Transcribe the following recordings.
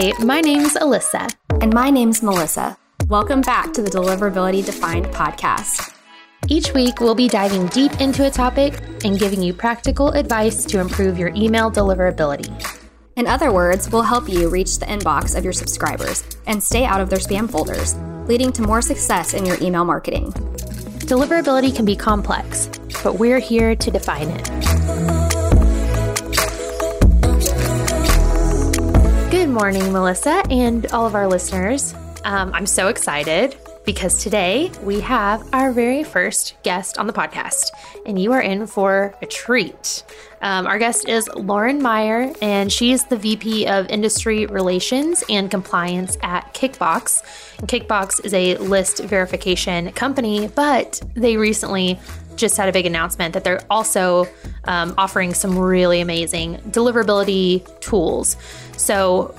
Hi, my name's Alyssa. And my name's Melissa. Welcome back to the Deliverability Defined podcast. Each week, we'll be diving deep into a topic and giving you practical advice to improve your email deliverability. In other words, we'll help you reach the inbox of your subscribers and stay out of their spam folders, leading to more success in your email marketing. Deliverability can be complex, but we're here to define it. Morning, Melissa, and all of our listeners. Um, I'm so excited because today we have our very first guest on the podcast, and you are in for a treat. Um, our guest is Lauren Meyer, and she is the VP of Industry Relations and Compliance at Kickbox. And Kickbox is a list verification company, but they recently just had a big announcement that they're also um, offering some really amazing deliverability tools. So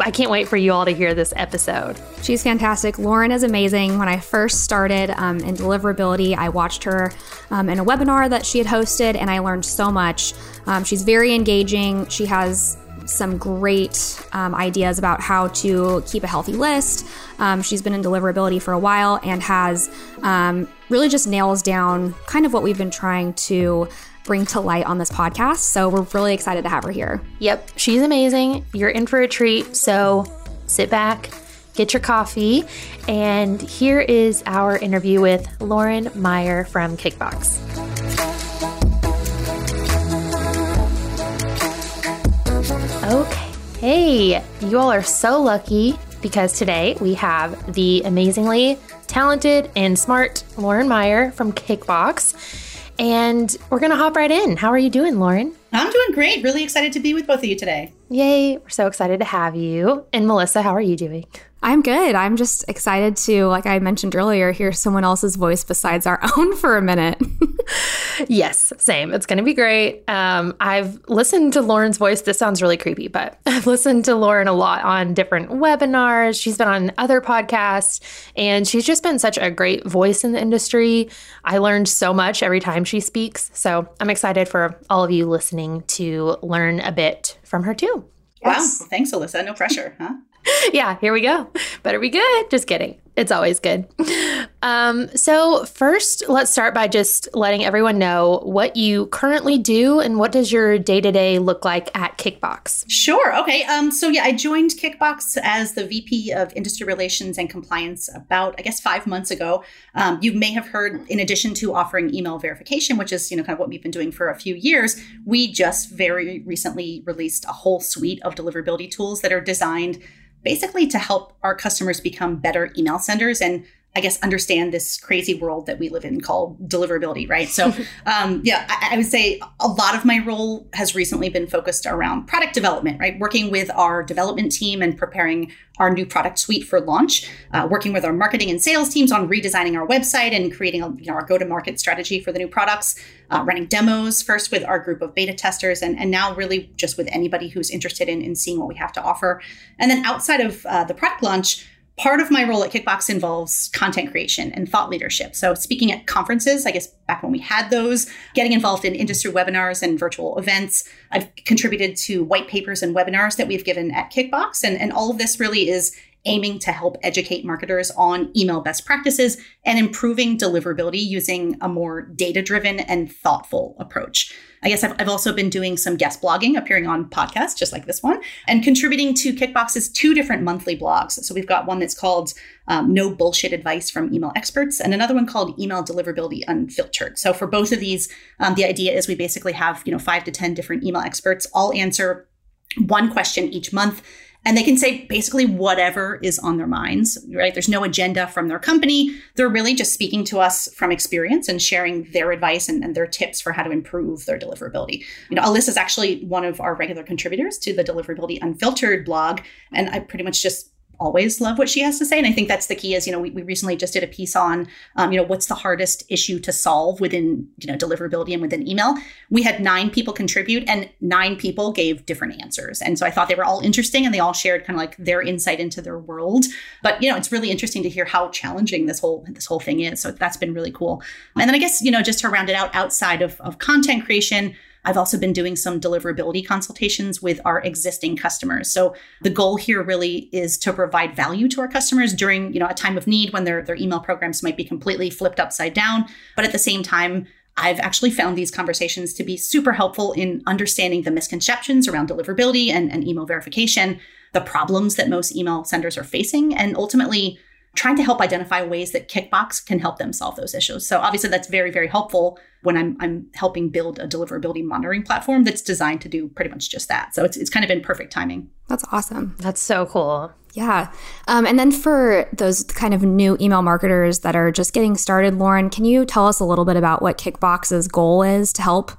I can't wait for you all to hear this episode. She's fantastic. Lauren is amazing. When I first started um, in deliverability, I watched her um, in a webinar that she had hosted, and I learned so much. Um, she's very engaging. She has some great um, ideas about how to keep a healthy list. Um, she's been in deliverability for a while and has um, really just nails down kind of what we've been trying to bring to light on this podcast. So we're really excited to have her here. Yep, she's amazing. You're in for a treat. So sit back, get your coffee, and here is our interview with Lauren Meyer from Kickbox. Okay, hey, you all are so lucky because today we have the amazingly talented and smart Lauren Meyer from Kickbox. And we're going to hop right in. How are you doing, Lauren? I'm doing great. Really excited to be with both of you today. Yay. We're so excited to have you. And Melissa, how are you doing? I'm good. I'm just excited to, like I mentioned earlier, hear someone else's voice besides our own for a minute. yes, same. It's going to be great. Um, I've listened to Lauren's voice. This sounds really creepy, but I've listened to Lauren a lot on different webinars. She's been on other podcasts, and she's just been such a great voice in the industry. I learned so much every time she speaks. So I'm excited for all of you listening to learn a bit from her too. Yes. Wow. Thanks, Alyssa. No pressure, huh? yeah, here we go. Better be good. Just kidding. It's always good. Um, so first, let's start by just letting everyone know what you currently do and what does your day to day look like at Kickbox. Sure. Okay. Um, so yeah, I joined Kickbox as the VP of Industry Relations and Compliance about, I guess, five months ago. Um, you may have heard, in addition to offering email verification, which is you know kind of what we've been doing for a few years, we just very recently released a whole suite of deliverability tools that are designed basically to help our customers become better email senders and I guess understand this crazy world that we live in called deliverability, right? So, um, yeah, I, I, would say a lot of my role has recently been focused around product development, right? Working with our development team and preparing our new product suite for launch, uh, working with our marketing and sales teams on redesigning our website and creating a, you know, our go-to-market strategy for the new products, uh, running demos first with our group of beta testers, and, and now really just with anybody who's interested in, in seeing what we have to offer. And then outside of uh, the product launch, part of my role at Kickbox involves content creation and thought leadership. So, speaking at conferences, I guess back when we had those, getting involved in industry webinars and virtual events. I've contributed to white papers and webinars that we've given at Kickbox. And, and all of this really is aiming to help educate marketers on email best practices and improving deliverability using a more data driven and thoughtful approach. I guess I've, I've, also been doing some guest blogging, appearing on podcasts just like this one, and contributing to Kickbox's two different monthly blogs. So we've got one that's called um, No Bullshit Advice from Email Experts, and another one called Email Deliverability Unfiltered. So for both of these, um, the idea is we basically have you know five to ten different email experts all answer one question each month and they can say basically whatever is on their minds, right? There's no agenda from their company. They're really just speaking to us from experience and sharing their advice and, and their tips for how to improve their deliverability. You know, Alyssa is actually one of our regular contributors to the Deliverability Unfiltered blog. And I pretty much just always love what she has to say. And I think that's the key is, you know, we, we recently just did a piece on, um, you know, what's the hardest issue to solve within, you know, deliverability and within email. We had nine people contribute and nine people gave different answers. And so I thought they were all interesting and they all shared kind of like their insight into their world. But, you know, it's really interesting to hear how challenging this whole, this whole thing is. So that's been really cool. And then I guess, you know, just to round it out outside of, of content creation, I've also been doing some deliverability consultations with our existing customers. So the goal here really is to provide value to our customers during, you know, a time of need when their, their email programs might be completely flipped upside down. But at the same time, I've actually found these conversations to be super helpful in understanding the misconceptions around deliverability and, and email verification, the problems that most email senders are facing, and ultimately trying to help identify ways that Kickbox can help them solve those issues. So obviously that's very, very helpful when I'm, I'm helping build a deliverability monitoring platform that's designed to do pretty much just that. So it's, it's kind of in perfect timing. That's awesome. That's so cool. Yeah. Um, and then for those kind of new email marketers that are just getting started, Lauren, can you tell us a little bit about what Kickbox's goal is to help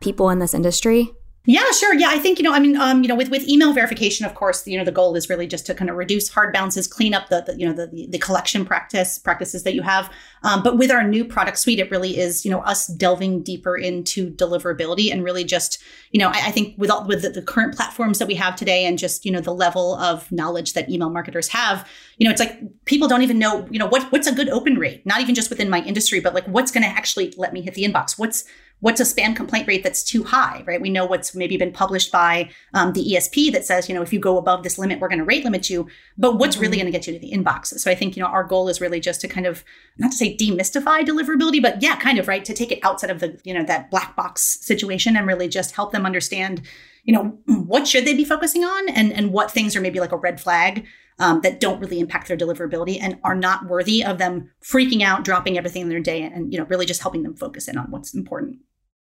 people in this industry? Yeah, sure. Yeah, I think you know. I mean, um, you know, with with email verification, of course, you know, the goal is really just to kind of reduce hard bounces, clean up the, the you know the, the collection practice practices that you have. Um, but with our new product suite, it really is you know us delving deeper into deliverability and really just you know I, I think with all with the, the current platforms that we have today and just you know the level of knowledge that email marketers have, you know, it's like people don't even know you know what what's a good open rate, not even just within my industry, but like what's going to actually let me hit the inbox. What's what's a spam complaint rate that's too high, right? We know what's maybe been published by um, the ESP that says, you know, if you go above this limit, we're going to rate limit you. But what's mm-hmm. really going to get you to the inbox? So I think, you know, our goal is really just to kind of, not to say demystify deliverability, but yeah, kind of, right? To take it outside of the, you know, that black box situation and really just help them understand, you know, what should they be focusing on and, and what things are maybe like a red flag um, that don't really impact their deliverability and are not worthy of them freaking out, dropping everything in their day, and you know really just helping them focus in on what's important.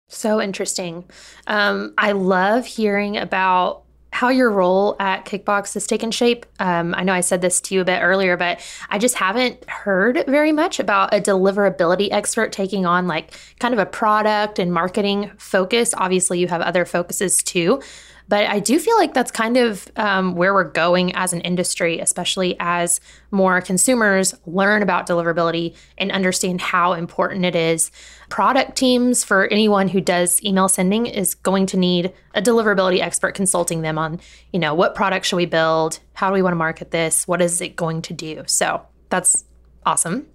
So interesting. Um, I love hearing about how your role at Kickbox has taken shape. Um, I know I said this to you a bit earlier, but I just haven't heard very much about a deliverability expert taking on like kind of a product and marketing focus. Obviously, you have other focuses too, but I do feel like that's kind of um, where we're going as an industry, especially as more consumers learn about deliverability and understand how important it is. Product teams, for anyone who does email sending, is going to need a deliverability expert consulting them on, you know, what product should we build? How do we want to market this? What is it going to do? So that's awesome.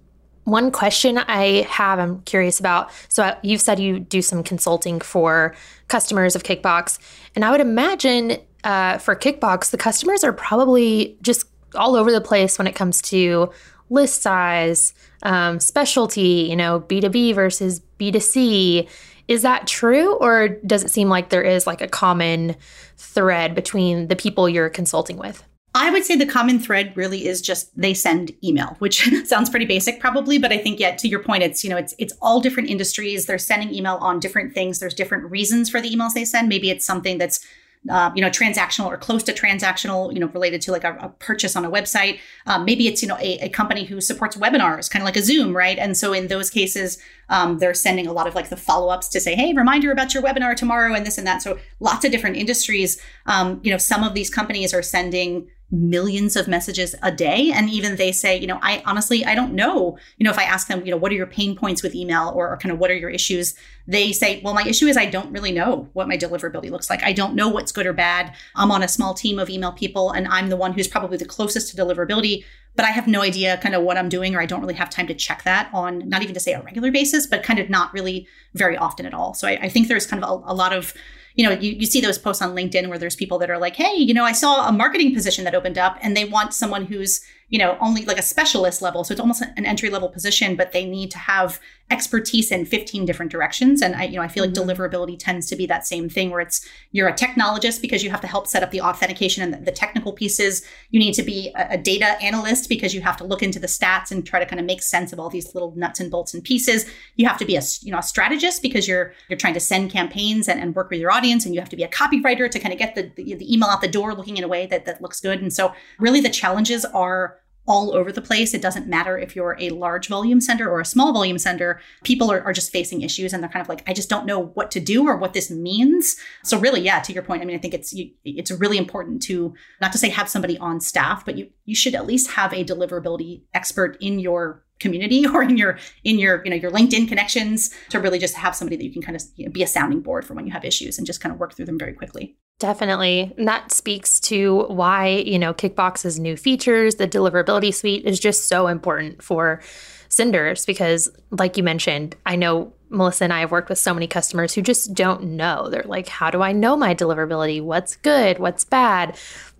One question I have, I'm curious about. So, you've said you do some consulting for customers of Kickbox, and I would imagine uh, for Kickbox, the customers are probably just all over the place when it comes to list size, um, specialty, you know, B2B versus B2C. Is that true, or does it seem like there is like a common thread between the people you're consulting with? I would say the common thread really is just they send email, which sounds pretty basic probably, but I think yet to your point, it's you know it's it's all different industries. They're sending email on different things. There's different reasons for the emails they send. Maybe it's something that's uh, you know, transactional or close to transactional, you know, related to like a, a purchase on a website. Um, maybe it's, you know, a, a, company who supports webinars, kind of like a Zoom, right? And so in those cases, um, they're sending a lot of like the follow ups to say, hey, reminder about your webinar tomorrow and this and that. So lots of different industries. Um, you know, some of these companies are sending millions of messages a day. And even they say you know i honestly i don't know you know if i ask them you know what are your pain points with email or, or, kind of what are your issues they say well my issue is i don't really know what my deliverability looks like. I don't know what's good or bad. I'm on a small team of email people and i'm the one who's probably the closest to deliverability but i have no idea kind of what i'm doing or i don't really have time to check that on not even to say a regular basis but kind of not really very often at all. So i, I think there's kind of a, a lot of you know, you, you see those posts on LinkedIn where there's people that are like, hey, you know, I saw a marketing position that opened up and they want someone who's, you know, only like a specialist level. So it's almost an entry level position, but they need to have expertise in 15 different directions. And I, you know, I feel like mm-hmm. deliverability tends to be that same thing where it's you're a technologist because you have to help set up the authentication and the, the technical pieces. You need to be a, a, data analyst because you have to look into the stats and try to kind of make sense of all these little nuts and bolts and pieces. You have to be a you know a strategist because you're you're trying to send campaigns and, and work with your audience, and you have to be a copywriter to kind of get the, the, the email out the door looking in a way that that looks good. And so really the challenges are all over the place. It doesn't matter if you're a large volume sender or a small volume sender. People are, are just facing issues and they're kind of like, I just don't know what to do or what this means. So really, yeah, to your point, I mean, I think it's you, it's really important to not to say have somebody on staff, but you you should at least have a deliverability expert in your community or in your in your you know your linkedin connections to really just have somebody that you can kind of be a sounding board for when you have issues and just kind of work through them very quickly Definitely. And that speaks to why, you know, Kickbox's new features, the deliverability suite is just so important for senders because, like you mentioned, I know Melissa and I have worked with so many customers who just don't know. They're like, how do I know my deliverability? What's good? What's bad?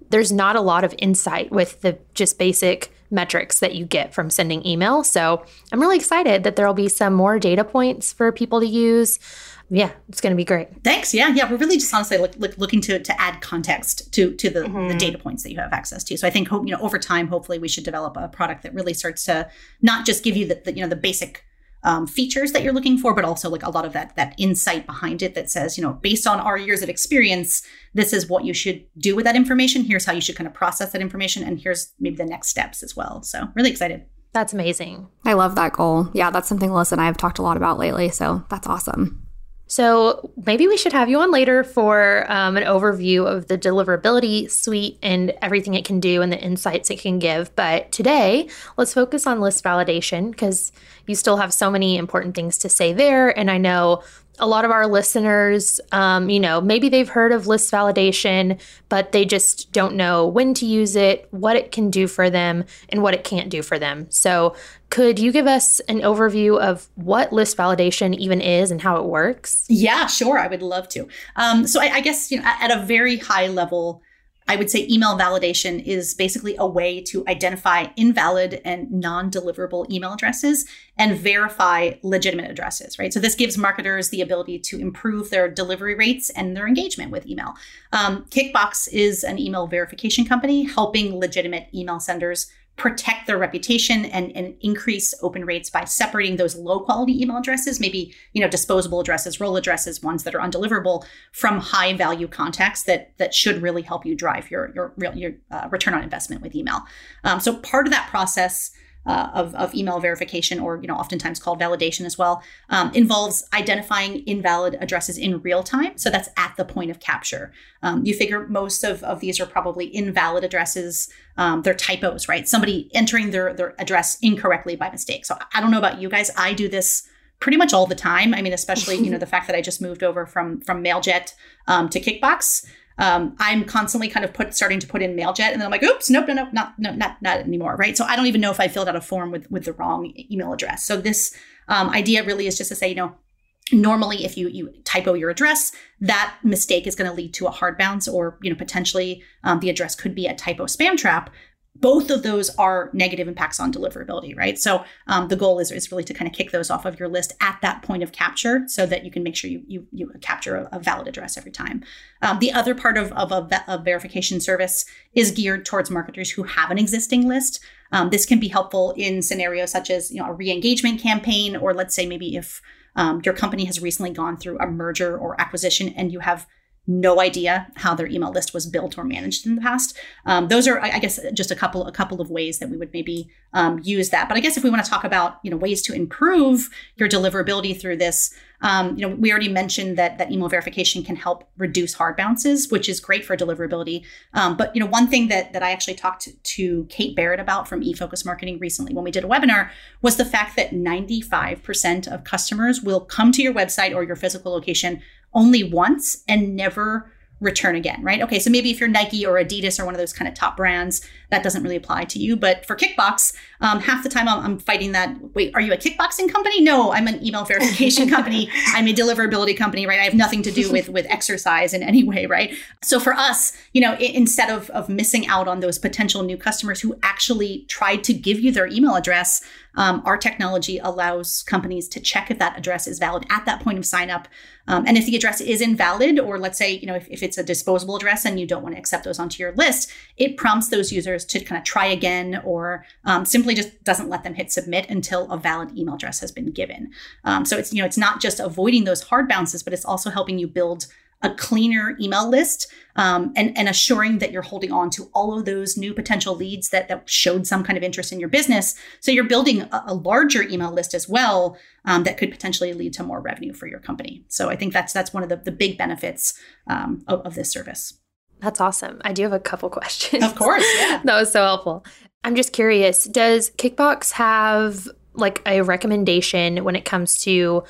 There's not a lot of insight with the just basic metrics that you get from sending email. So I'm really excited that there will be some more data points for people to use yeah, it's going to be great. Thanks. Yeah, yeah. We're really just honestly look, look, looking to to add context to to the, mm-hmm. the data points that you have access to. So I think hope you know over time, hopefully, we should develop a product that really starts to not just give you the, the you know the basic um, features that you're looking for, but also like a lot of that that insight behind it that says, you know, based on our years of experience, this is what you should do with that information. Here's how you should kind of process that information, and here's maybe the next steps as well. So really excited. That's amazing. I love that goal. Yeah, that's something Melissa and I have talked a lot about lately. So that's awesome. So maybe we should have you on later for um, an overview of the deliverability suite and everything it can do and the insights it can give. But today, let's focus on list validation because you still have so many important things to say there. And I know a lot of our listeners, um, you know, maybe they've heard of list validation, but they just don't know when to use it, what it can do for them, and what it can't do for them. So, could you give us an overview of what list validation even is and how it works? Yeah, sure. I would love to. Um, so, I, I guess, you know, at a very high level, I would say email validation is basically a way to identify invalid and non deliverable email addresses and verify legitimate addresses, right? So this gives marketers the ability to improve their delivery rates and their engagement with email. Um, Kickbox is an email verification company helping legitimate email senders protect their reputation and, and increase open rates by separating those low quality email addresses, maybe you know disposable addresses, role addresses, ones that are undeliverable, from high value contacts that that should really help you drive your your real your uh, return on investment with email. Um, so part of that process uh, of, of email verification, or you know, oftentimes called validation as well, um, involves identifying invalid addresses in real time. So that's at the point of capture. Um, you figure most of, of these are probably invalid addresses. Um, they're typos, right? Somebody entering their their address incorrectly by mistake. So I don't know about you guys. I do this pretty much all the time. I mean, especially you know the fact that I just moved over from from Mailjet um, to Kickbox um, I'm constantly kind of put starting to put in MailJet, and then I'm like, oops, nope, no, no, not, no, not, not anymore, right? So I don't even know if I filled out a form with with the wrong email address. So this um, idea really is just to say, you know, normally if you you typo your address, that mistake is going to lead to a hard bounce, or you know, potentially um, the address could be a typo spam trap both of those are negative impacts on deliverability, right? So um, the goal is, is really to kind of kick those off of your list at that point of capture so that you can make sure you, you, you capture a, a valid address every time. Um, the other part of, of a, a, verification service is geared towards marketers who have an existing list. Um, this can be helpful in scenarios such as you know a re-engagement campaign, or let's say maybe if um, your company has recently gone through a merger or acquisition and you have no idea how their email list was built or managed in the past. Um, those are, I guess, just a couple a couple of ways that we would maybe um, use that. But I guess if we want to talk about you know ways to improve your deliverability through this, um, you know, we already mentioned that that email verification can help reduce hard bounces, which is great for deliverability. Um, but you know, one thing that that I actually talked to, to Kate Barrett about from eFocus Marketing recently when we did a webinar was the fact that 95% of customers will come to your website or your physical location only once and never return again, right? Okay, so maybe if you're Nike or Adidas or one of those kind of top brands, that doesn't really apply to you. But for Kickbox, um, half the time I'm, I'm, fighting that. Wait, are you a kickboxing company? No, I'm an email verification company. I'm a deliverability company, right? I have nothing to do with with exercise in any way, right? So for us, you know, it, instead of of missing out on those potential new customers who actually tried to give you their email address, um, our technology allows companies to check if that address is valid at that point of sign up. Um, and if the address is invalid, or let's say, you know, if, if it's a disposable address and you don't want to accept those onto your list, it prompts those users to kind of try again or um, simply just doesn't let them hit submit until a valid email address has been given. Um, so it's, you know, it's not just avoiding those hard bounces, but it's also helping you build a cleaner email list um, and, and assuring that you're holding on to all of those new potential leads that, that showed some kind of interest in your business. So you're building a, a larger email list as well um, that could potentially lead to more revenue for your company. So I think that's that's one of the, the big benefits um, of, of this service. That's awesome. I do have a couple questions. Of course. Yeah. that was so helpful. I'm just curious, does Kickbox have like a recommendation when it comes to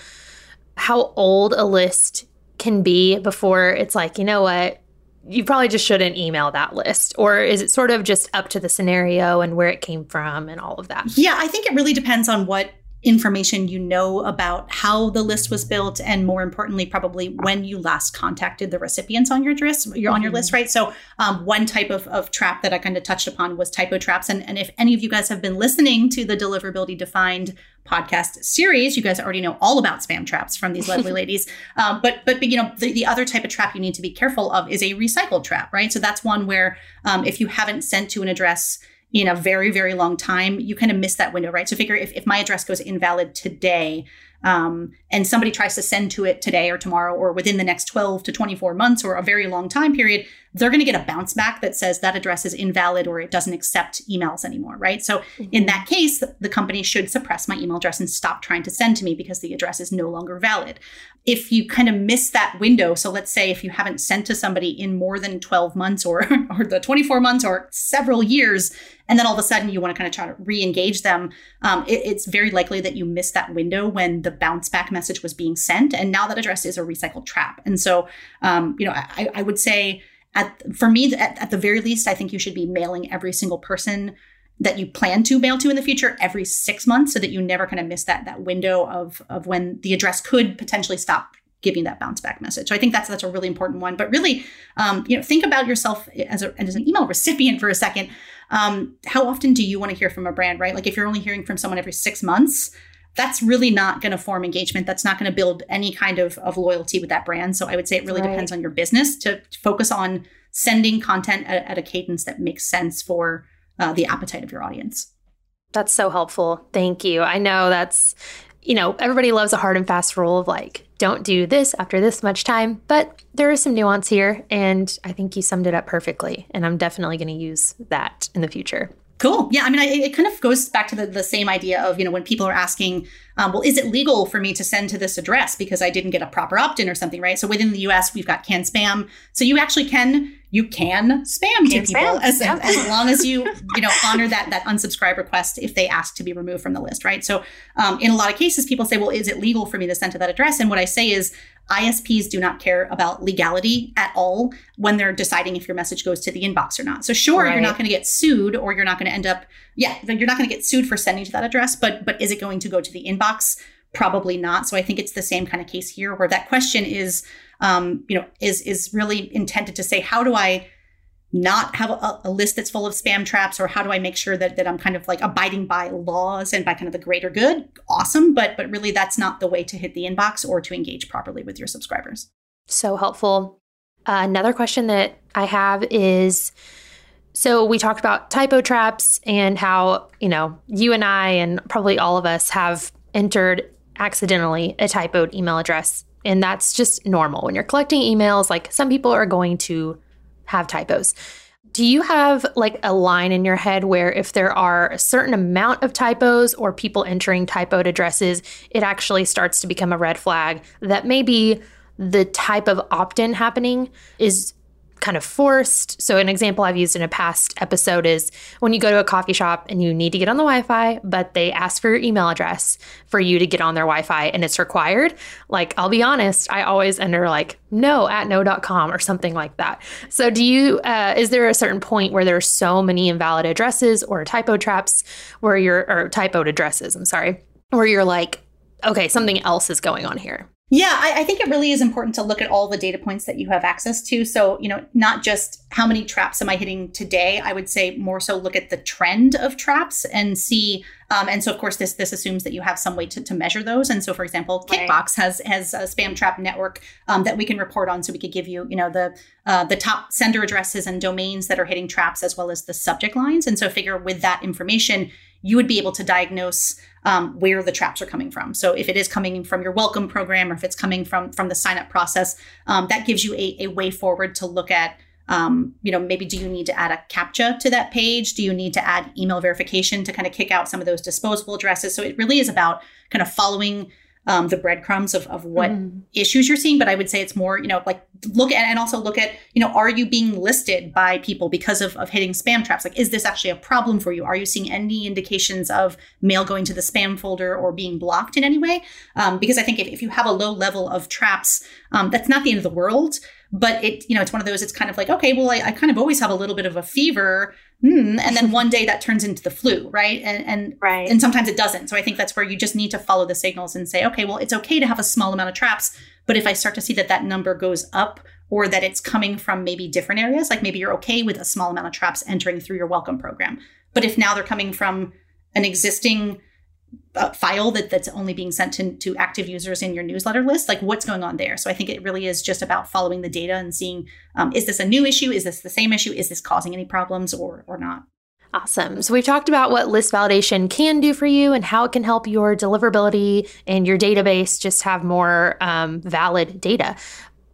how old a list can be before it's like, you know what, you probably just shouldn't email that list? Or is it sort of just up to the scenario and where it came from and all of that? Yeah, I think it really depends on what information you know about how the list was built and more importantly probably when you last contacted the recipients on your list you're on your list mm-hmm. right? So um, one type of, of trap that i kind of touched upon was typo traps and, and if any of you guys have been listening to the deliverability defined podcast series you guys already know all about spam traps from these lovely ladies. Um, but, but but you know the, the other type of trap you need to be careful of is a recycled trap right? So that's one where um, if you haven't sent to an address in a very, very long time, you kind of miss that window, right? So figure if, if my address goes invalid today, um, and somebody tries to send to it today or tomorrow or within the next 12 to 24 months or a very long time period, they're going to get a bounce back that says that address is invalid or it doesn't accept emails anymore, right? So mm-hmm. in that case, the company should suppress my email address and stop trying to send to me because the address is no longer valid. If you kind of miss that window, so let's say if you haven't sent to somebody in more than 12 months or, or the 24 months or several years, and then all of a sudden you want to kind of try to re-engage them, um, it, it's very likely that you missed that window when the bounce back message was being sent. And now that address is a recycled trap. And so, um, you know, I, I would say, at for me at, at the very least i think you should be mailing every single person that you plan to mail to in the future every six months so that you never kind of miss that that window of of when the address could potentially stop giving that bounce back message. So I think that's that's a really important one. But really, um, you know, think about yourself as, a, as an email recipient for a second. Um, how often do you want to hear from a brand, right? Like if you're only hearing from someone every six months, that's really not going to form engagement. That's not going to build any kind of, of loyalty with that brand. So I would say it really right. depends on your business to, to focus on sending content at, at, a cadence that makes sense for uh, the appetite of your audience. That's so helpful. Thank you. I know that's, you know, everybody loves a hard and fast rule of like, don't do this after this much time, but there is some nuance here. And I think you summed it up perfectly. And I'm definitely going to use that in the future. Cool. Yeah. I mean, I, it kind of goes back to the, the same idea of, you know, when people are asking, um, well, is it legal for me to send to this address because I didn't get a proper opt in or something, right? So within the US, we've got CAN-SPAM. So you actually can, you can spam can to people spam. As, yeah. as long as you, you know, honor that, that unsubscribe request if they ask to be removed from the list, right? So um, in a lot of cases, people say, well, is it legal for me to send to that address? And what I say is, ISPs do not care about legality at all when they're deciding if your message goes to the inbox or not. So sure, right. you're not going to get sued or you're not going to end up yeah, you're not going to get sued for sending to that address, but but is it going to go to the inbox? Probably not. So I think it's the same kind of case here where that question is um, you know, is is really intended to say how do I not have a, a, list that's full of spam traps or how do i make sure that, that i'm kind of like abiding by laws and by kind of the greater good? Awesome but but really that's not the way to hit the inbox or to engage properly with your subscribers. So helpful. Uh, another question that i have is so we talked about typo traps and how you know you and i and probably all of us have entered accidentally a typoed email address and that's just normal. When you're collecting emails like some people are going to have typos. Do you have like a line in your head where if there are a certain amount of typos or people entering typoed addresses, it actually starts to become a red flag that maybe the type of opt in happening is kind of forced. So, an example I've used in a past episode is when you go to a coffee shop and you need to get on the Wi Fi, but they ask for your email address for you to get on their Wi Fi and it's required. Like, I'll be honest, I always enter like no at no.com or something like that. So, do you, uh, is there a certain point where there's so many invalid addresses or typo traps where you're, or typoed addresses, I'm sorry, where you're like, okay, something else is going on here? Yeah, I, I, think it really is important to look at all the data points that you have access to. So, you know, not just how many traps am I hitting today. I would say more so look at the trend of traps and see. Um, and so, of course, this this assumes that you have some way to, to measure those. And so, for example, Kickbox right. has has a spam trap network um, that we can report on, so we could give you, you know, the uh, the top sender addresses and domains that are hitting traps, as well as the subject lines. And so, figure with that information, you would be able to diagnose um, where the traps are coming from. So if it is coming from your welcome program or if it's coming from from the sign up process, um, that gives you a, a, way forward to look at. Um, you know, maybe do you need to add a CAPTCHA to that page? Do you need to add email verification to kind of kick out some of those disposable addresses? So it really is about kind of following um, the breadcrumbs of, of what mm. issues you're seeing. But I would say it's more, you know, like look at and also look at, you know, are you being listed by people because of, of hitting spam traps? Like, is this actually a problem for you? Are you seeing any indications of mail going to the spam folder or being blocked in any way? Um, because I think if, if you have a low level of traps, um, that's not the end of the world but it you know it's one of those it's kind of like okay well i, I kind of always have a little bit of a fever mm, and then one day that turns into the flu right? And and right. and sometimes it doesn't. So i think that's where you just need to follow the signals and say okay well it's okay to have a small amount of traps but if i start to see that that number goes up or that it's coming from maybe different areas like maybe you're okay with a small amount of traps entering through your welcome program. But if now they're coming from an existing file that that's only being sent to, to active users in your newsletter list like what's going on there so i think it really is just about following the data and seeing um, is this a new issue is this the same issue is this causing any problems or or not Awesome. So we've talked about what list validation can do for you and how it can help your deliverability and your database just have more um, valid data.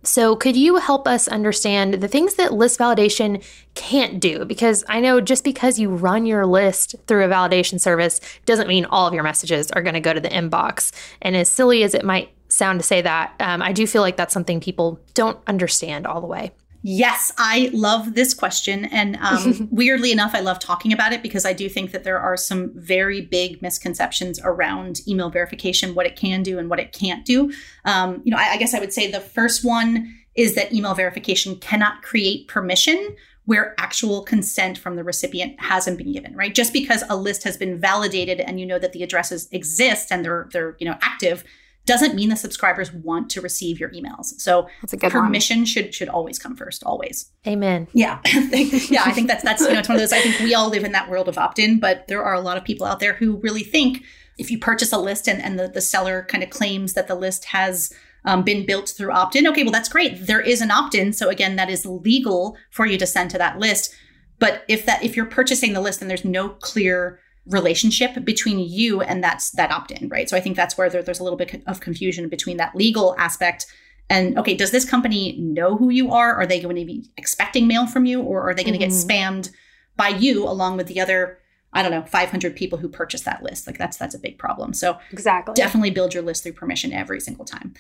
So, could you help us understand the things that list validation can't do? Because I know just because you run your list through a validation service doesn't mean all of your messages are going to go to the inbox. And as silly as it might sound to say that, um, I do feel like that's something people don't understand all the way. Yes, I love this question. And um, weirdly enough, I love talking about it because I do think that there are some very big misconceptions around email verification, what it can do and what it can't do. Um, you know, I, I guess I would say the first one is that email verification cannot create permission where actual consent from the recipient hasn't been given, right? Just because a list has been validated and you know that the addresses exist and they're they're you know active doesn't mean the subscribers want to receive your emails. So that's a good permission one. should should always come first, always. Amen. Yeah, yeah. I think that's that's you know it's one of those. I think we all live in that world of opt in, but there are a lot of people out there who really think if you purchase a list and and the, the seller kind of claims that the list has um, been built through opt in, okay, well that's great. There is an opt in, so again, that is legal for you to send to that list. But if that if you're purchasing the list and there's no clear relationship between you and that's that opt-in right? So i think that's where there, there's a little bit of confusion between that legal aspect and okay does this company know who you are? Are they going to be expecting mail from you or are they going to mm-hmm. get spammed by you along with the other i don't know 500 people who purchased that list? Like that's that's a big problem. So exactly. definitely build your list through permission every single time.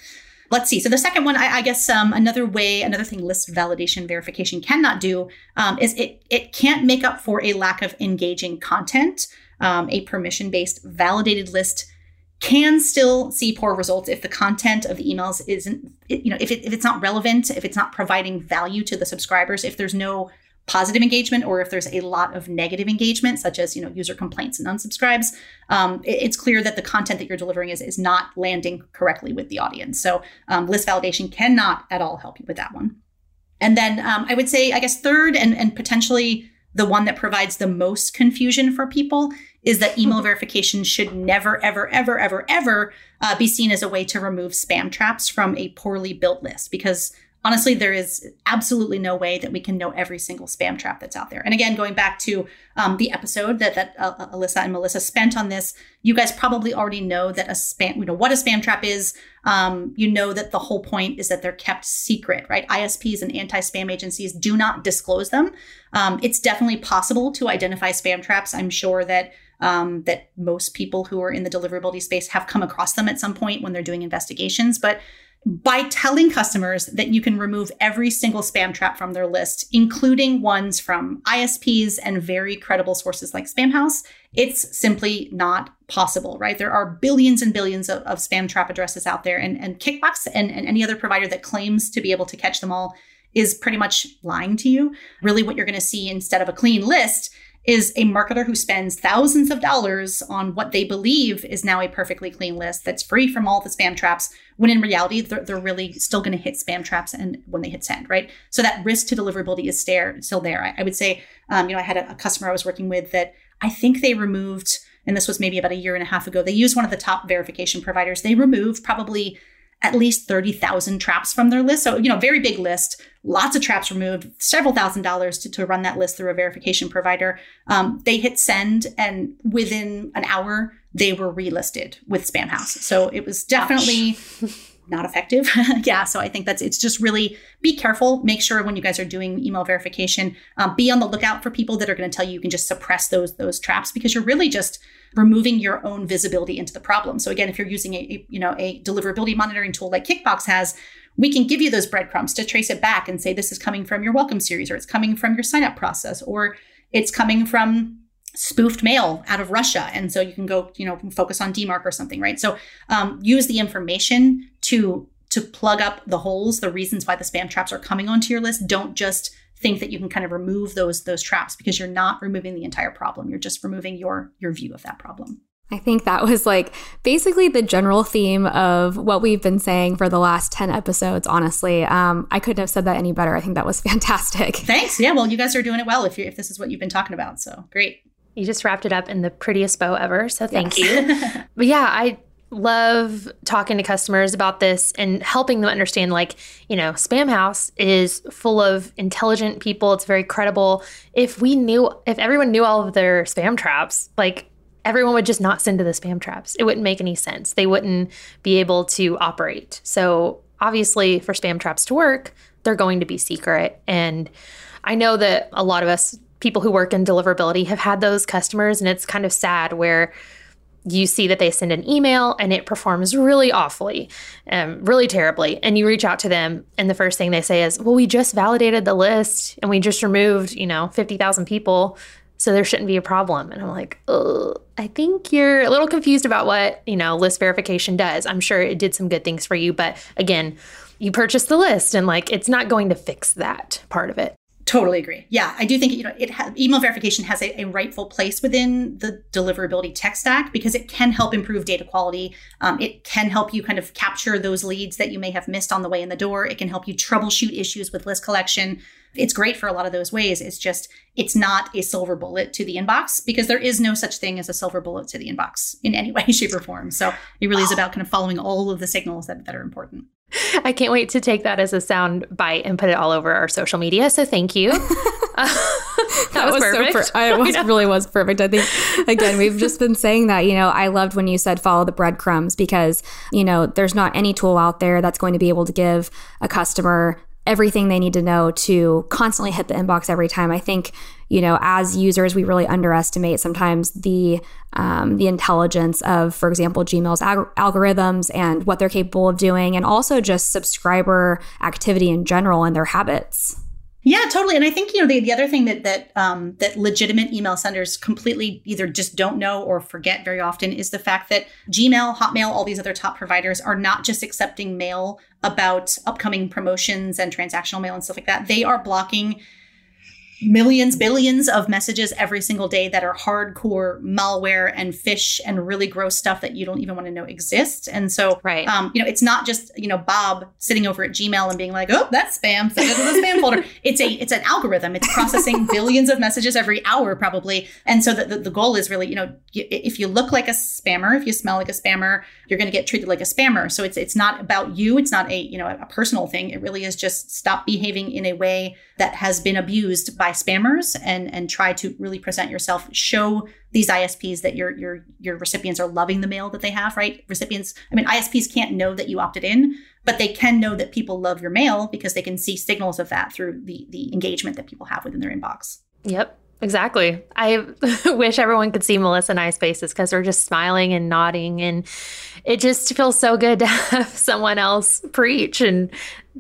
Let's see. So the second one, I, I guess, um, another way, another thing list validation verification cannot do um, is it it can't make up for a lack of engaging content um, a permission based validated list can still see poor results if the content of the emails isn't you know if, it, if it's not relevant if it's not providing value to the subscribers if there's no positive engagement or if there's a lot of negative engagement such as you know user complaints and unsubscribes um, it, it's clear that the content that you're delivering is, is not landing correctly with the audience. So um, list validation cannot at all help you with that one. And then um, i would say i guess third and, and potentially the one that provides the most confusion for people is that email verification should never, ever, ever, ever, ever uh, be seen as a way to remove spam traps from a poorly built list because honestly, there is absolutely no way that we can know every single spam trap that's out there. And again, going back to um, the episode that that uh, uh, Alyssa and Melissa spent on this, you guys probably already know that a spam, you know what a spam trap is. Um, you know that the whole point is that they're kept secret, right? ISPs and anti-spam agencies do not disclose them. Um, it's definitely possible to identify spam traps. I'm sure that um, that most people who are in the deliverability space have come across them at some point when they're doing investigations. But by telling customers that you can remove every single spam trap from their list, including ones from ISPs and very credible sources like Spamhaus, it's simply not possible, right? There are billions and billions of, of spam trap addresses out there, and, and Kickbox and, and any other provider that claims to be able to catch them all is pretty much lying to you. Really, what you're going to see instead of a clean list is a marketer who spends thousands of dollars on what they believe is now a perfectly clean list that's free from all the spam traps when in reality they're, they're really still going to hit spam traps and when they hit send right? So that risk to deliverability is stare, still there. I, I would say um, you know i had a, a customer i was working with that i think they removed and this was maybe about a year and a half ago they used one of the top verification providers. They removed probably at least 30,000 traps from their list. So, you know, very big list, lots of traps removed, several thousand dollars to, to run that list through a verification provider. Um, they hit send, and within an hour, they were relisted with Spamhaus. So it was definitely. not effective. yeah, so I think that's it's just really be careful. Make sure when you guys are doing email verification, um, be on the lookout for people that are going to tell you you can just suppress those those traps because you're really just removing your own visibility into the problem. So again, if you're using a, a you know a deliverability monitoring tool like Kickbox has, we can give you those breadcrumbs to trace it back and say this is coming from your welcome series or it's coming from your sign up process or it's coming from spoofed mail out of Russia. And so you can go, you know, focus on DMARC or something, right? So um, use the information to to plug up the holes, the reasons why the spam traps are coming onto your list. Don't just think that you can kind of remove those those traps because you're not removing the entire problem. You're just removing your your view of that problem. I think that was like basically the general theme of what we've been saying for the last 10 episodes, honestly. Um, I couldn't have said that any better. I think that was fantastic. Thanks. Yeah, well, you guys are doing it well if, you if this is what you've been talking about. So great. You just wrapped it up in the prettiest bow ever. So thank yes. you. but yeah, I love talking to customers about this and helping them understand like you know spamhaus is full of intelligent people. It's very credible. If we knew if everyone knew all of their spam traps like everyone would just not send to the spam traps. It wouldn't make any sense. They wouldn't be able to operate. So obviously for spam traps to work they're going to be secret. And i know that a lot of us people who work in deliverability have had those customers and it's kind of sad where you see that they send an email and it performs really awfully, um, really terribly. And you reach out to them, and the first thing they say is, Well, we just validated the list and we just removed, you know, 50,000 people. So there shouldn't be a problem. And I'm like, I think you're a little confused about what, you know, list verification does. I'm sure it did some good things for you. But again, you purchased the list and like it's not going to fix that part of it. Totally agree. Yeah, I do think you know it ha- email verification has a, a, rightful place within the deliverability tech stack because it can help improve data quality. Um, it can help you kind of capture those leads that you may have missed on the way in the door. It can help you troubleshoot issues with list collection. It's great for a lot of those ways. It's just it's not a silver bullet to the inbox because there is no such thing as a silver bullet to the inbox in any way, shape, or form. So it really is about kind of following all of the signals that, that are important. I can't wait to take that as a sound bite and put it all over our social media. So thank you. that, that, was, was perfect. So per- I was, really was perfect. I think again, we've just been saying that. You know, I loved when you said follow the breadcrumbs because you know there's not any tool out there that's going to be able to give a customer everything they need to know to constantly hit the inbox every time. I think, you know, as users, we really underestimate sometimes the um, the intelligence of, for example, Gmail's ag- algorithms and what they're capable of doing, and also just subscriber activity in general and their habits. Yeah, totally. And I think you know the, the other thing that that um, that legitimate email senders completely either just don't know or forget very often is the fact that Gmail, Hotmail, all these other top providers are not just accepting mail about upcoming promotions and transactional mail and stuff like that. They are blocking millions, billions of messages every single day that are hardcore malware and phish and really gross stuff that you don't even want to know exists. And so, right. um, you know, it's not just you know Bob sitting over at Gmail and being like, "Oh, that's spam. Send it to the spam folder." It's a it's an algorithm. It's processing billions of messages every hour, probably. And so the, the, the goal is really, you know, if you look like a spammer, if you smell like a spammer, you're going to get treated like a spammer. So it's it's not about you. It's not a you know a personal thing. It really is just stop behaving in a way that has been abused by spammers and and try to really present yourself show these ISPs that your your your recipients are loving the mail that they have right recipients I mean ISPs can't know that you opted in but they can know that people love your mail because they can see signals of that through the the engagement that people have within their inbox yep Exactly. I wish everyone could see Melissa and I's faces because we're just smiling and nodding. And it just feels so good to have someone else preach and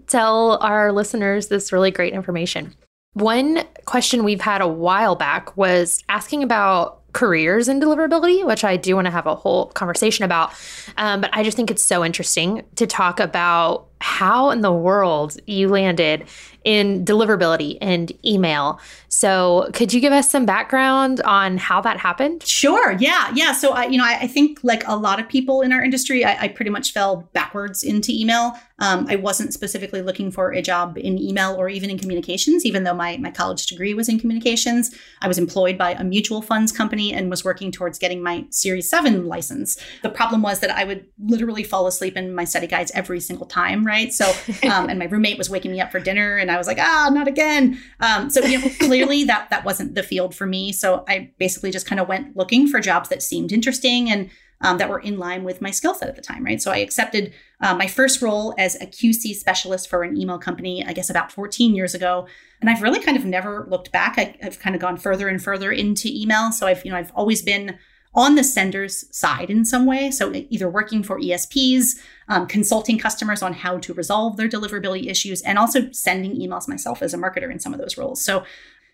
tell our listeners this really great information. One question we've had a while back was asking about careers in deliverability, which I do want to have a whole conversation about. Um, but I just think it's so interesting to talk about how in the world you landed in deliverability and email. So, could you give us some background on how that happened? Sure. Yeah. Yeah. So, I, you know, I, I think like a lot of people in our industry, I, I pretty much fell backwards into email. Um, I wasn't specifically looking for a job in email or even in communications, even though my, my college degree was in communications. I was employed by a mutual funds company and was working towards getting my Series 7 license. The problem was that I would literally fall asleep in my study guides every single time, right? So, um, and my roommate was waking me up for dinner and I was like, ah, not again. Um, so, you know, clearly that, that wasn't the field for me. So I basically just kind of went looking for jobs that seemed interesting and um, that were in line with my skill set at the time, right? So I accepted uh, my first role as a QC specialist for an email company, I guess about 14 years ago. And I've really kind of never looked back. I, have kind of gone further and further into email. So I've, you know, I've always been on the sender's side in some way. So either working for ESPs, um, consulting customers on how to resolve their deliverability issues, and also sending emails myself as a marketer in some of those roles. So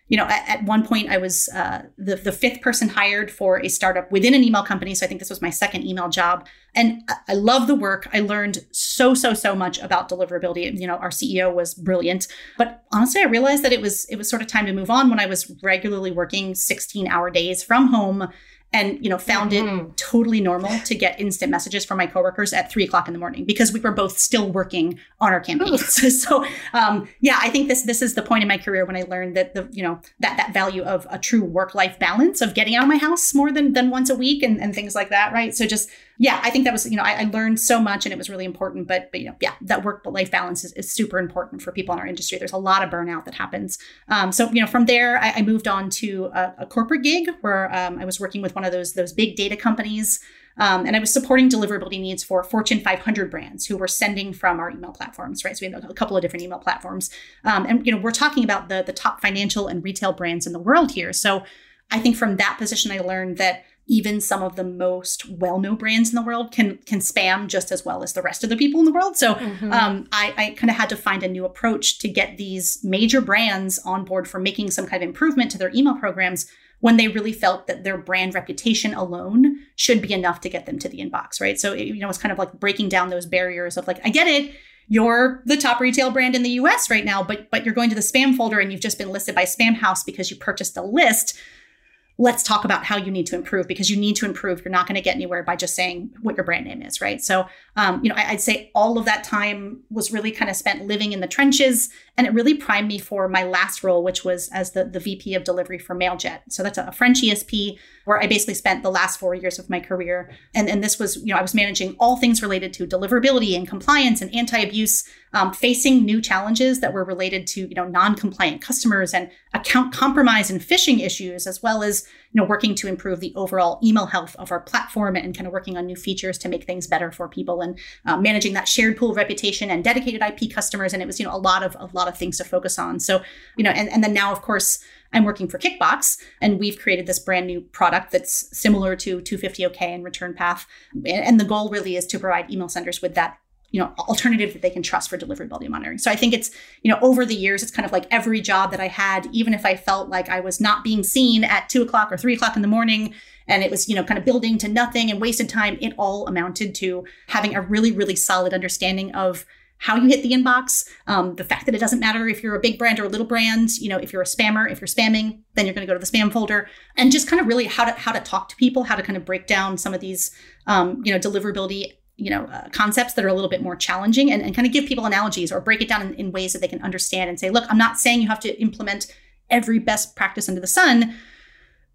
you know, at, at one point I was uh, the, the fifth person hired for a startup within an email company. So I think this was my second email job. And I, I love the work. I learned so, so, so much about deliverability. You know, our CEO was brilliant. But honestly, I realized that it was it was sort of time to move on when I was regularly working 16 hour days from home and you know found mm-hmm. it totally normal to get instant messages from my coworkers at three o'clock in the morning because we were both still working on our campaigns. So um, yeah i think this this is the point in my career when i learned that the you know that that value of a true work life balance of getting out of my house more than than once a week and, and things like that right? So just yeah, I think that was, you know, I, I, learned so much and it was really important. But, but you know, yeah, that work life balance is, is, super important for people in our industry. There's a lot of burnout that happens. Um, so, you know, from there, I, I moved on to a, a corporate gig where um, I was working with one of those those big data companies. Um, and I was supporting deliverability needs for Fortune 500 brands who were sending from our email platforms, right? So we have a couple of different email platforms, um, and you know we're talking about the the top financial and retail brands in the world here. So I think from that position, I learned that even some of the most well-known brands in the world can can spam just as well as the rest of the people in the world. So mm-hmm. um, I, I kind of had to find a new approach to get these major brands on board for making some kind of improvement to their email programs when they really felt that their brand reputation alone should be enough to get them to the inbox, right? So it, you know, it's kind of like breaking down those barriers of like, I get it, you're the top retail brand in the US right now, but but you're going to the spam folder and you've just been listed by Spamhaus because you purchased a list let's talk about how you need to improve because you need to improve. You're not going to get anywhere by just saying what your brand name is, right? So, um, you know, I, would say all of that time was really kind of spent living in the trenches, and it really primed me for my last role, which was as the, the VP of delivery for Mailjet. So that's a French ESP where I basically spent the last four years of my career. And, and this was, you know, I was managing all things related to deliverability and compliance and anti-abuse, um, facing new challenges that were related to, you know, non-compliant customers and account compromise and phishing issues, as well as, you know, working to improve the overall email health of our platform and kind of working on new features to make things better for people and uh, managing that shared pool reputation and dedicated IP customers. And it was, you know, a lot of a lot of things to focus on. So, you know, and, and then now, of course, I'm working for Kickbox, and we've created this brand new product that's similar to 250OK and Return Path. And the goal really is to provide email senders with that you know alternative that they can trust for deliverability monitoring so i think it's you know over the years it's kind of like every job that i had even if i felt like i was not being seen at two o'clock or three o'clock in the morning and it was you know kind of building to nothing and wasted time it all amounted to having a really really solid understanding of how you hit the inbox, um, the fact that it doesn't matter if you're a big brand or a little brand, you know, if you're a spammer, if you're spamming, then you're going to go to the spam folder, and just kind of really how to how to talk to people, how to kind of break down some of these, um, you know, deliverability you know uh, concepts that are a little bit more challenging and, and kind of give people analogies or break it down in, in ways that they can understand and say look i'm not saying you have to implement every best practice under the sun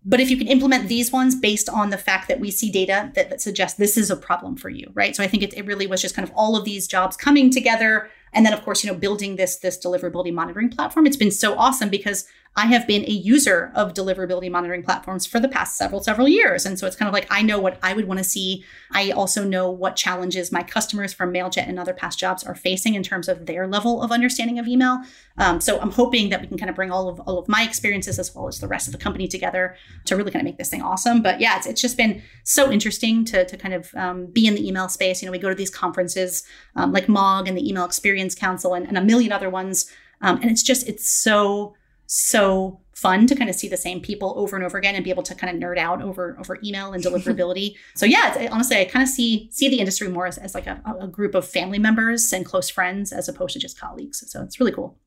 but if you can implement these ones based on the fact that we see data that, that suggests this is a problem for you, right? So I think it, it really was just kind of all of these jobs coming together. And then of course, you know, building this, this deliverability monitoring platform. It's been so awesome because I have been a user of deliverability monitoring platforms for the past several, several years. And so it's kind of like I know what I would want to see. I also know what challenges my customers from MailJet and other past jobs are facing in terms of their level of understanding of email. Um, so I'm hoping that we can kind of bring all of all of my experiences as well as the rest of the company together to really kind of make this thing awesome. But yeah, it's, it's just been so interesting to, to kind of um, be in the email space. You know, we go to these conferences um, like MOG and the Email Experience Council and, and a million other ones. Um, and it's just, it's so so fun to kind of see the same people over and over again and be able to kind of nerd out over over email and deliverability. so yeah, it's, honestly, I kind of see see the industry more as, as like a, a group of family members and close friends as opposed to just colleagues. So it's really cool.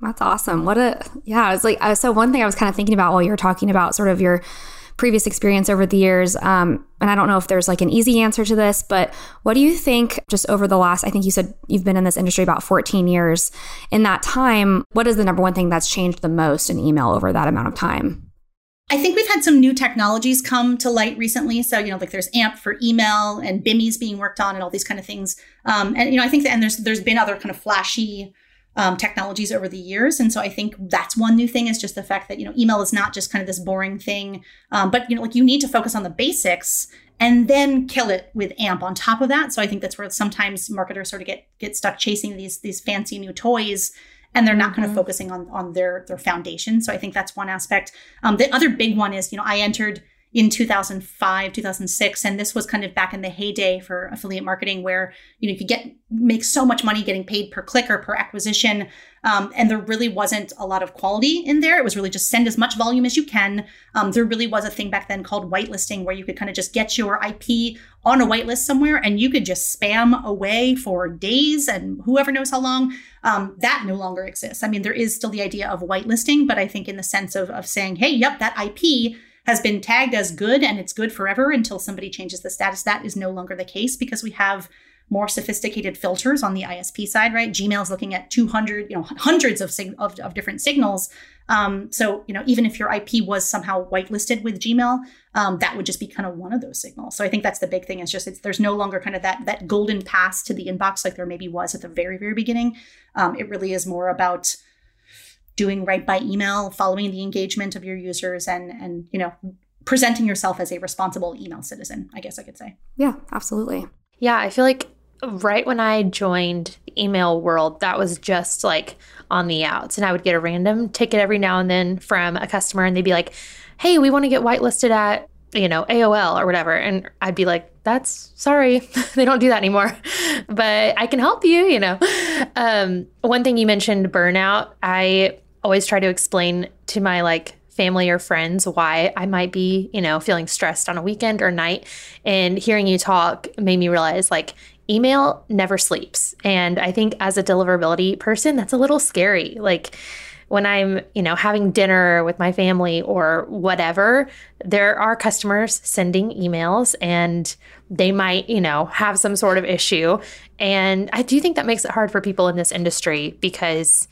That's awesome. What a yeah. It's like so. One thing I was kind of thinking about while you were talking about sort of your previous experience over the years. Um, and I don't know if there's like an easy answer to this, but what do you think just over the last, I think you said you've been in this industry about 14 years. In that time, what is the number one thing that's changed the most in email over that amount of time? I think we've had some new technologies come to light recently. So, you know, like there's AMP for email and BIMI's being worked on and all these kind of things. Um, and, you know, I think that, and there's, there's been other kind of flashy um, technologies over the years. And so I think that's one new thing is just the fact that, you know, email is not just kind of this boring thing, um, but, you know, like you need to focus on the basics and then kill it with AMP on top of that. So I think that's where sometimes marketers sort of get, get stuck chasing these, these fancy new toys and they're not mm-hmm. kind of focusing on, on their, their foundation. So I think that's one aspect. Um, the other big one is, you know, I entered in 2005 2006 and this was kind of back in the heyday for affiliate marketing where you know you could get make so much money getting paid per click or per acquisition um, and there really wasn't a lot of quality in there. It was really just send as much volume as you can. Um, there really was a thing back then called whitelisting where you could kind of just get your ip on a whitelist somewhere and you could just spam away for days and whoever knows how long. Um, that no longer exists. I mean there is still the idea of whitelisting but i think in the sense of, of saying hey yep that ip has been tagged as good and it's good forever until somebody changes the status. That is no longer the case because we have more sophisticated filters on the ISP side, right? Gmail's looking at 200, you know, hundreds of, sig- of, of, different signals. Um, so, you know, even if your IP was somehow whitelisted with Gmail, um, that would just be kind of one of those signals. So I think that's the big thing. Is just it's, there's no longer kind of that that golden pass to the inbox like there maybe was at the very very beginning. Um, it really is more about doing right by email, following the engagement of your users, and and you know presenting yourself as a responsible email citizen. I guess I could say. Yeah, absolutely. Yeah, I feel like right when I joined the email world, that was just like on the outs, and I would get a random ticket every now and then from a customer, and they'd be like, "Hey, we want to get whitelisted at." you know, AOL or whatever. And I'd be like, that's sorry, they don't do that anymore, but I can help you, you know. Um, one thing you mentioned burnout. I always try to explain to my like family or friends why I might be, you know, feeling stressed on a weekend or night. And hearing you talk made me realize like email never sleeps. And I think as a deliverability person, that's a little scary. Like when I'm, you know, having dinner with my family or whatever, there are customers sending emails and they might, you know, have some sort of issue. And I do think that makes it hard for people in this industry because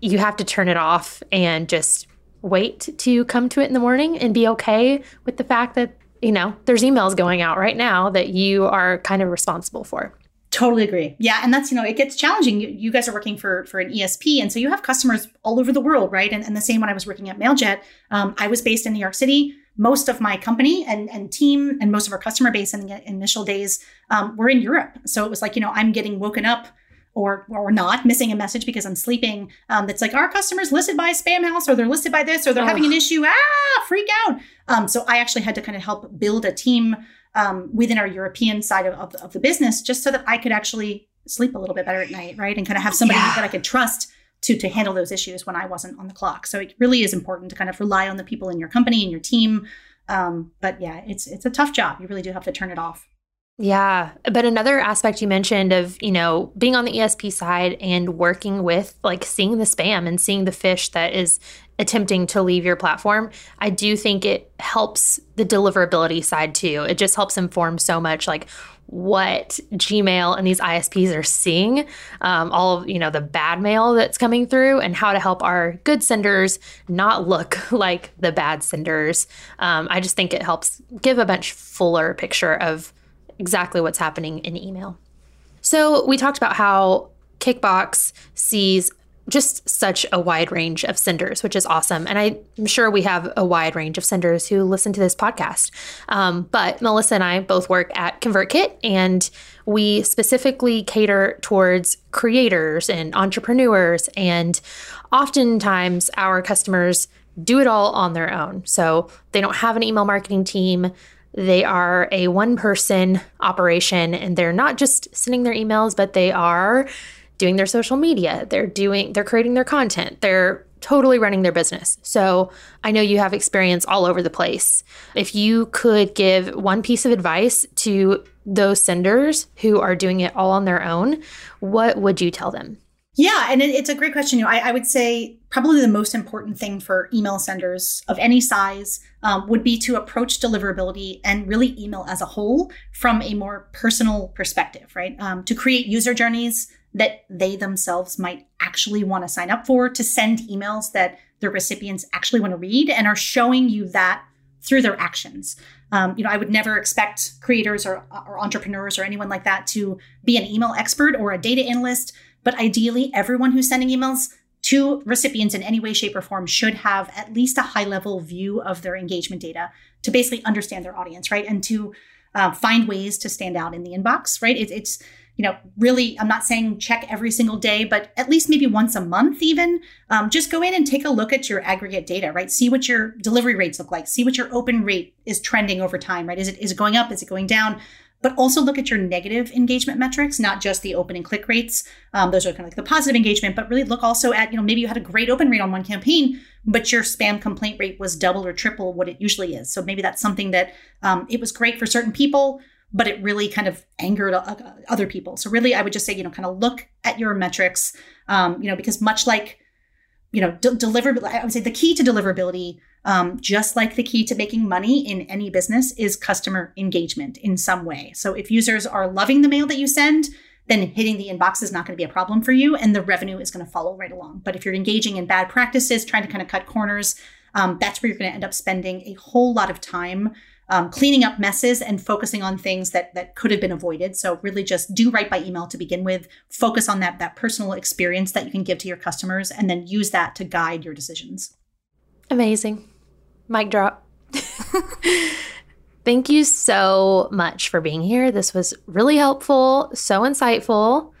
you have to turn it off and just wait to come to it in the morning and be okay with the fact that, you know, there's emails going out right now that you are kind of responsible for. Totally agree. Yeah, and that's you know it gets challenging. You, you, guys are working for for an ESP, and so you have customers all over the world, right? And, and the same when I was working at Mailjet, um, I was based in New York City. Most of my company and and team and most of our customer base in the initial days um, were in Europe. So it was like you know I'm getting woken up or or not missing a message because I'm sleeping. Um, that's like our customers listed by Spamhaus, or they're listed by this or they're oh. having an issue. Ah, freak out. Um, so I actually had to kind of help build a team um, within our European side of, of, of, the business just so that I could actually sleep a little bit better at night, right? And kind of have somebody yeah. that I could trust to to handle those issues when I wasn't on the clock. So it really is important to kind of rely on the people in your company and your team. Um, but yeah, it's it's a tough job. You really do have to turn it off. Yeah. But another aspect you mentioned of, you know, being on the ESP side and working with like seeing the spam and seeing the phish that is attempting to leave your platform, I do think it helps the deliverability side too. It just helps inform so much like what Gmail and these ISPs are seeing, um, all of you know the bad mail that's coming through, and how to help our good senders not look like the bad senders. Um, I just think it helps give a much fuller picture of exactly what's happening in email. So, we talked about how Kickbox sees just such a wide range of senders, which is awesome. And I'm sure we have a wide range of senders who listen to this podcast. Um, but Melissa and I both work at ConvertKit, and we specifically cater towards creators and entrepreneurs. And oftentimes, our customers do it all on their own. So they don't have an email marketing team. They are a one person operation and they're not just sending their emails, but they are doing their social media. They're doing, they're creating their content. They're totally running their business. So I know you have experience all over the place. If you could give one piece of advice to those senders who are doing it all on their own, what would you tell them? Yeah, and it, it's a great question. You know, I, I, would say probably the most important thing for email senders of any size um, would be to approach deliverability and really email as a whole from a more personal perspective, right? Um, to create user journeys that they themselves might actually want to sign up for, to send emails that their recipients actually want to read and are showing you that through their actions. Um, you know, I would never expect creators or, or entrepreneurs or anyone like that to be an email expert or a data analyst but ideally, everyone who's sending emails to recipients in any way, shape, or form should have at least a high level view of their engagement data to basically understand their audience, right? And to uh, find ways to stand out in the inbox, right? It, it's you know, really, I'm not saying check every single day, but at least maybe once a month, even. Um, just go in and take a look at your aggregate data, right? See what your delivery rates look like. See what your open rate is trending over time, right? Is it is it going up? Is it going down? But also look at your negative engagement metrics, not just the open and click rates. Um, those are kind of like the positive engagement, but really look also at, you know, maybe you had a great open rate on one campaign, but your spam complaint rate was double or triple what it usually is. So maybe that's something that um, it was great for certain people, but it really kind of angered uh, other people. So really, I would just say, you know, kind of look at your metrics, um, you know, because much like, you know, de- deliverability, I would say the key to deliverability, um, just like the key to making money in any business, is customer engagement in some way. So if users are loving the mail that you send, then hitting the inbox is not going to be a problem for you, and the revenue is going to follow right along. But if you're engaging in bad practices, trying to kind of cut corners, um, that's where you're going to end up spending a whole lot of time um, cleaning up messes and focusing on things that that could have been avoided. So really just do right by email to begin with. Focus on that that personal experience that you can give to your customers and then use that to guide your decisions. Amazing. Mic drop. Thank you so much for being here. This was really helpful, so insightful.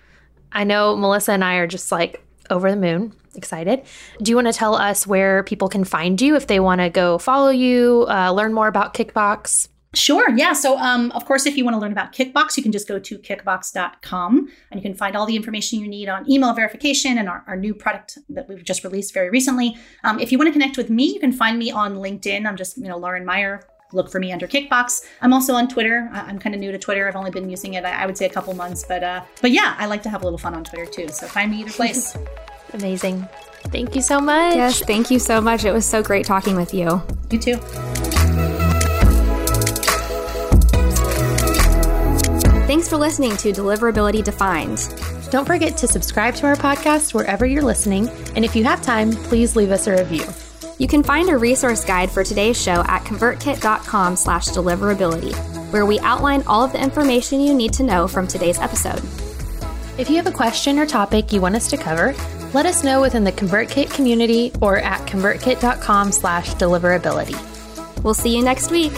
I know Melissa and I are just like over the moon excited. Do you want to tell us where people can find you if they want to go follow you, uh, learn more about Kickbox? Sure. Yeah. So, um, of course, if you want to learn about Kickbox, you can just go to kickbox.com and you can find all the information you need on email verification and our, our new product that we've just released very recently. Um, if you want to connect with me, you can find me on LinkedIn. I'm just, you know, Lauren Meyer. Look for me under Kickbox. I'm also on Twitter. I'm kind of new to Twitter. I've only been using it, I would say, a couple months, but uh, but yeah, I like to have a little fun on Twitter too. So find me either place. Amazing. Thank you so much. Yes, thank you so much. It was so great talking with you. You too. Thanks for listening to Deliverability Defined. Don't forget to subscribe to our podcast wherever you're listening. And if you have time, please leave us a review. You can find a resource guide for today's show at convertkit.com slash deliverability, where we outline all of the information you need to know from today's episode. If you have a question or topic you want us to cover, let us know within the ConvertKit community or at convertkit.com slash deliverability. We'll see you next week.